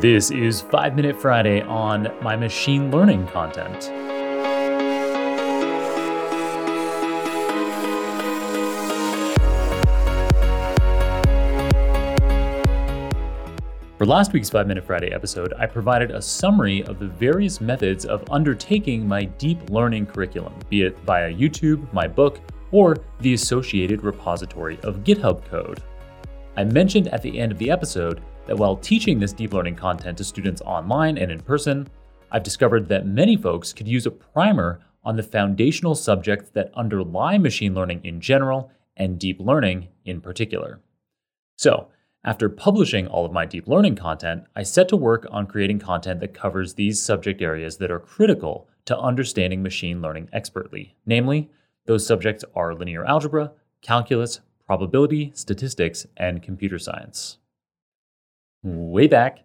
This is 5 Minute Friday on my machine learning content. For last week's 5 Minute Friday episode, I provided a summary of the various methods of undertaking my deep learning curriculum, be it via YouTube, my book, or the associated repository of GitHub code. I mentioned at the end of the episode that while teaching this deep learning content to students online and in person, I've discovered that many folks could use a primer on the foundational subjects that underlie machine learning in general and deep learning in particular. So, after publishing all of my deep learning content, I set to work on creating content that covers these subject areas that are critical to understanding machine learning expertly. Namely, those subjects are linear algebra, calculus, probability, statistics, and computer science way back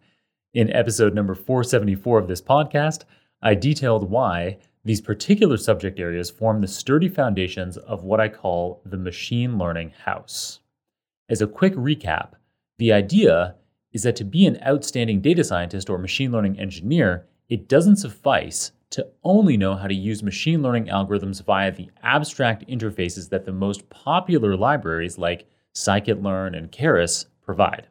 in episode number 474 of this podcast, I detailed why these particular subject areas form the sturdy foundations of what I call the machine learning house. As a quick recap, the idea is that to be an outstanding data scientist or machine learning engineer, it doesn't suffice to only know how to use machine learning algorithms via the abstract interfaces that the most popular libraries like scikit-learn and Keras provide.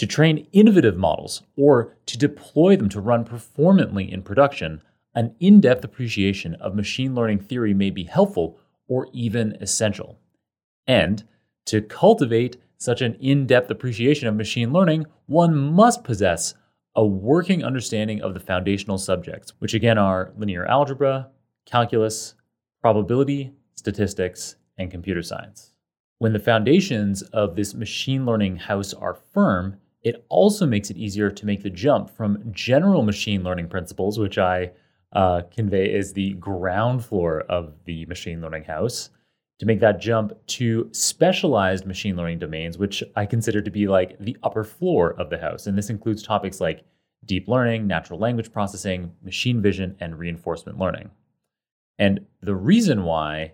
To train innovative models or to deploy them to run performantly in production, an in depth appreciation of machine learning theory may be helpful or even essential. And to cultivate such an in depth appreciation of machine learning, one must possess a working understanding of the foundational subjects, which again are linear algebra, calculus, probability, statistics, and computer science. When the foundations of this machine learning house are firm, it also makes it easier to make the jump from general machine learning principles, which I uh, convey as the ground floor of the machine learning house, to make that jump to specialized machine learning domains, which I consider to be like the upper floor of the house. And this includes topics like deep learning, natural language processing, machine vision, and reinforcement learning. And the reason why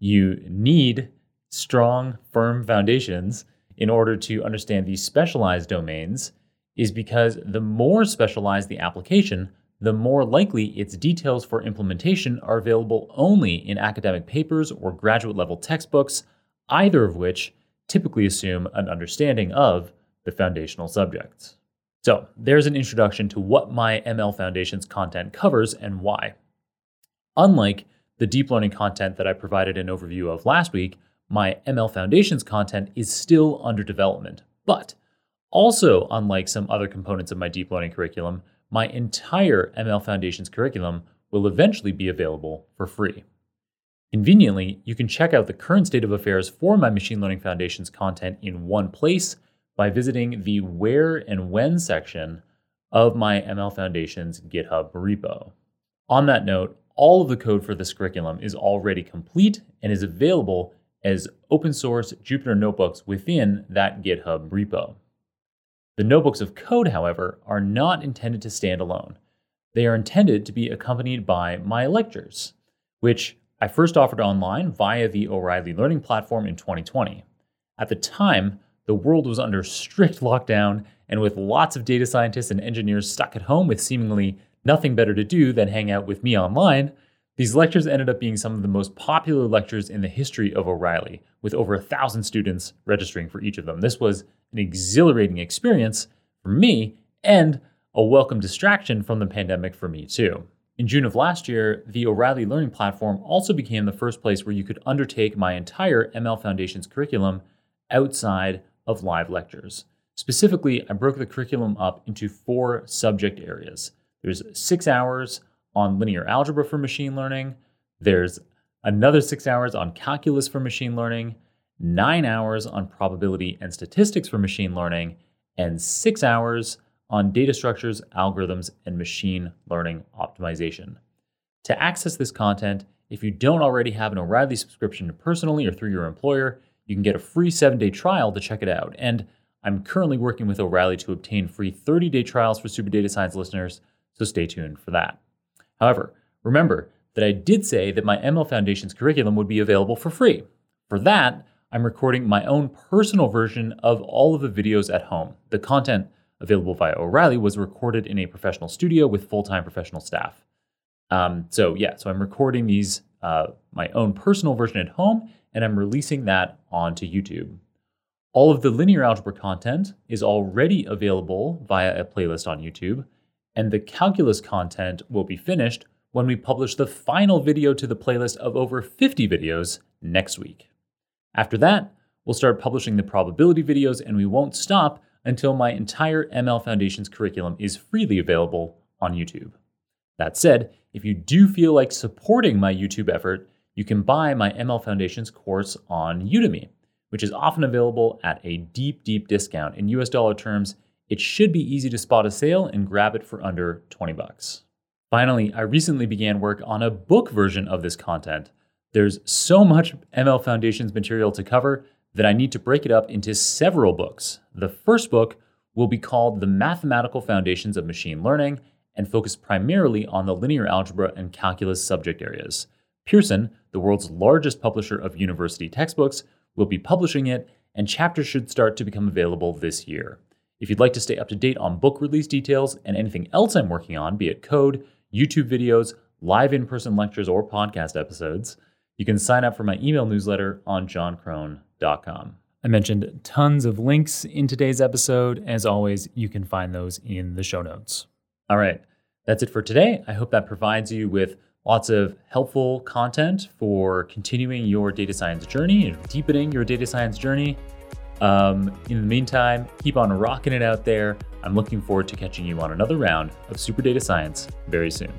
you need strong, firm foundations in order to understand these specialized domains is because the more specialized the application, the more likely its details for implementation are available only in academic papers or graduate level textbooks, either of which typically assume an understanding of the foundational subjects. So, there's an introduction to what my ML Foundations content covers and why. Unlike the deep learning content that I provided an overview of last week, my ML Foundations content is still under development. But also, unlike some other components of my deep learning curriculum, my entire ML Foundations curriculum will eventually be available for free. Conveniently, you can check out the current state of affairs for my Machine Learning Foundations content in one place by visiting the Where and When section of my ML Foundations GitHub repo. On that note, all of the code for this curriculum is already complete and is available as open source Jupyter notebooks within that GitHub repo. The notebooks of code, however, are not intended to stand alone. They are intended to be accompanied by my lectures, which I first offered online via the O'Reilly Learning Platform in 2020. At the time, the world was under strict lockdown, and with lots of data scientists and engineers stuck at home with seemingly nothing better to do than hang out with me online, these lectures ended up being some of the most popular lectures in the history of O'Reilly, with over a thousand students registering for each of them. This was an exhilarating experience for me and a welcome distraction from the pandemic for me, too. In June of last year, the O'Reilly Learning Platform also became the first place where you could undertake my entire ML Foundations curriculum outside of live lectures. Specifically, I broke the curriculum up into four subject areas. There's six hours on linear algebra for machine learning. There's another six hours on calculus for machine learning, nine hours on probability and statistics for machine learning, and six hours on data structures, algorithms, and machine learning optimization. To access this content, if you don't already have an O'Reilly subscription personally or through your employer, you can get a free seven day trial to check it out. And I'm currently working with O'Reilly to obtain free 30 day trials for Super Data Science listeners, so stay tuned for that. However, remember that I did say that my ML Foundations curriculum would be available for free. For that, I'm recording my own personal version of all of the videos at home. The content available via O'Reilly, was recorded in a professional studio with full time professional staff. Um, so, yeah, so I'm recording these, uh, my own personal version at home, and I'm releasing that onto YouTube. All of the linear algebra content is already available via a playlist on YouTube, and the calculus content will be finished when we publish the final video to the playlist of over 50 videos next week. After that, we'll start publishing the probability videos, and we won't stop until my entire ML Foundations curriculum is freely available on YouTube. That said, if you do feel like supporting my YouTube effort, you can buy my ML Foundations course on Udemy, which is often available at a deep, deep discount. In US dollar terms, it should be easy to spot a sale and grab it for under 20 bucks. Finally, I recently began work on a book version of this content. There's so much ML Foundations material to cover that I need to break it up into several books. The first book will be called The Mathematical Foundations of Machine Learning and focus primarily on the linear algebra and calculus subject areas. Pearson, the world's largest publisher of university textbooks, will be publishing it, and chapters should start to become available this year. If you'd like to stay up to date on book release details and anything else I'm working on, be it code, YouTube videos, live in person lectures, or podcast episodes, you can sign up for my email newsletter on jonkrohn.com. I mentioned tons of links in today's episode. As always, you can find those in the show notes. All right, that's it for today. I hope that provides you with lots of helpful content for continuing your data science journey and deepening your data science journey. Um, in the meantime, keep on rocking it out there. I'm looking forward to catching you on another round of Super Data Science very soon.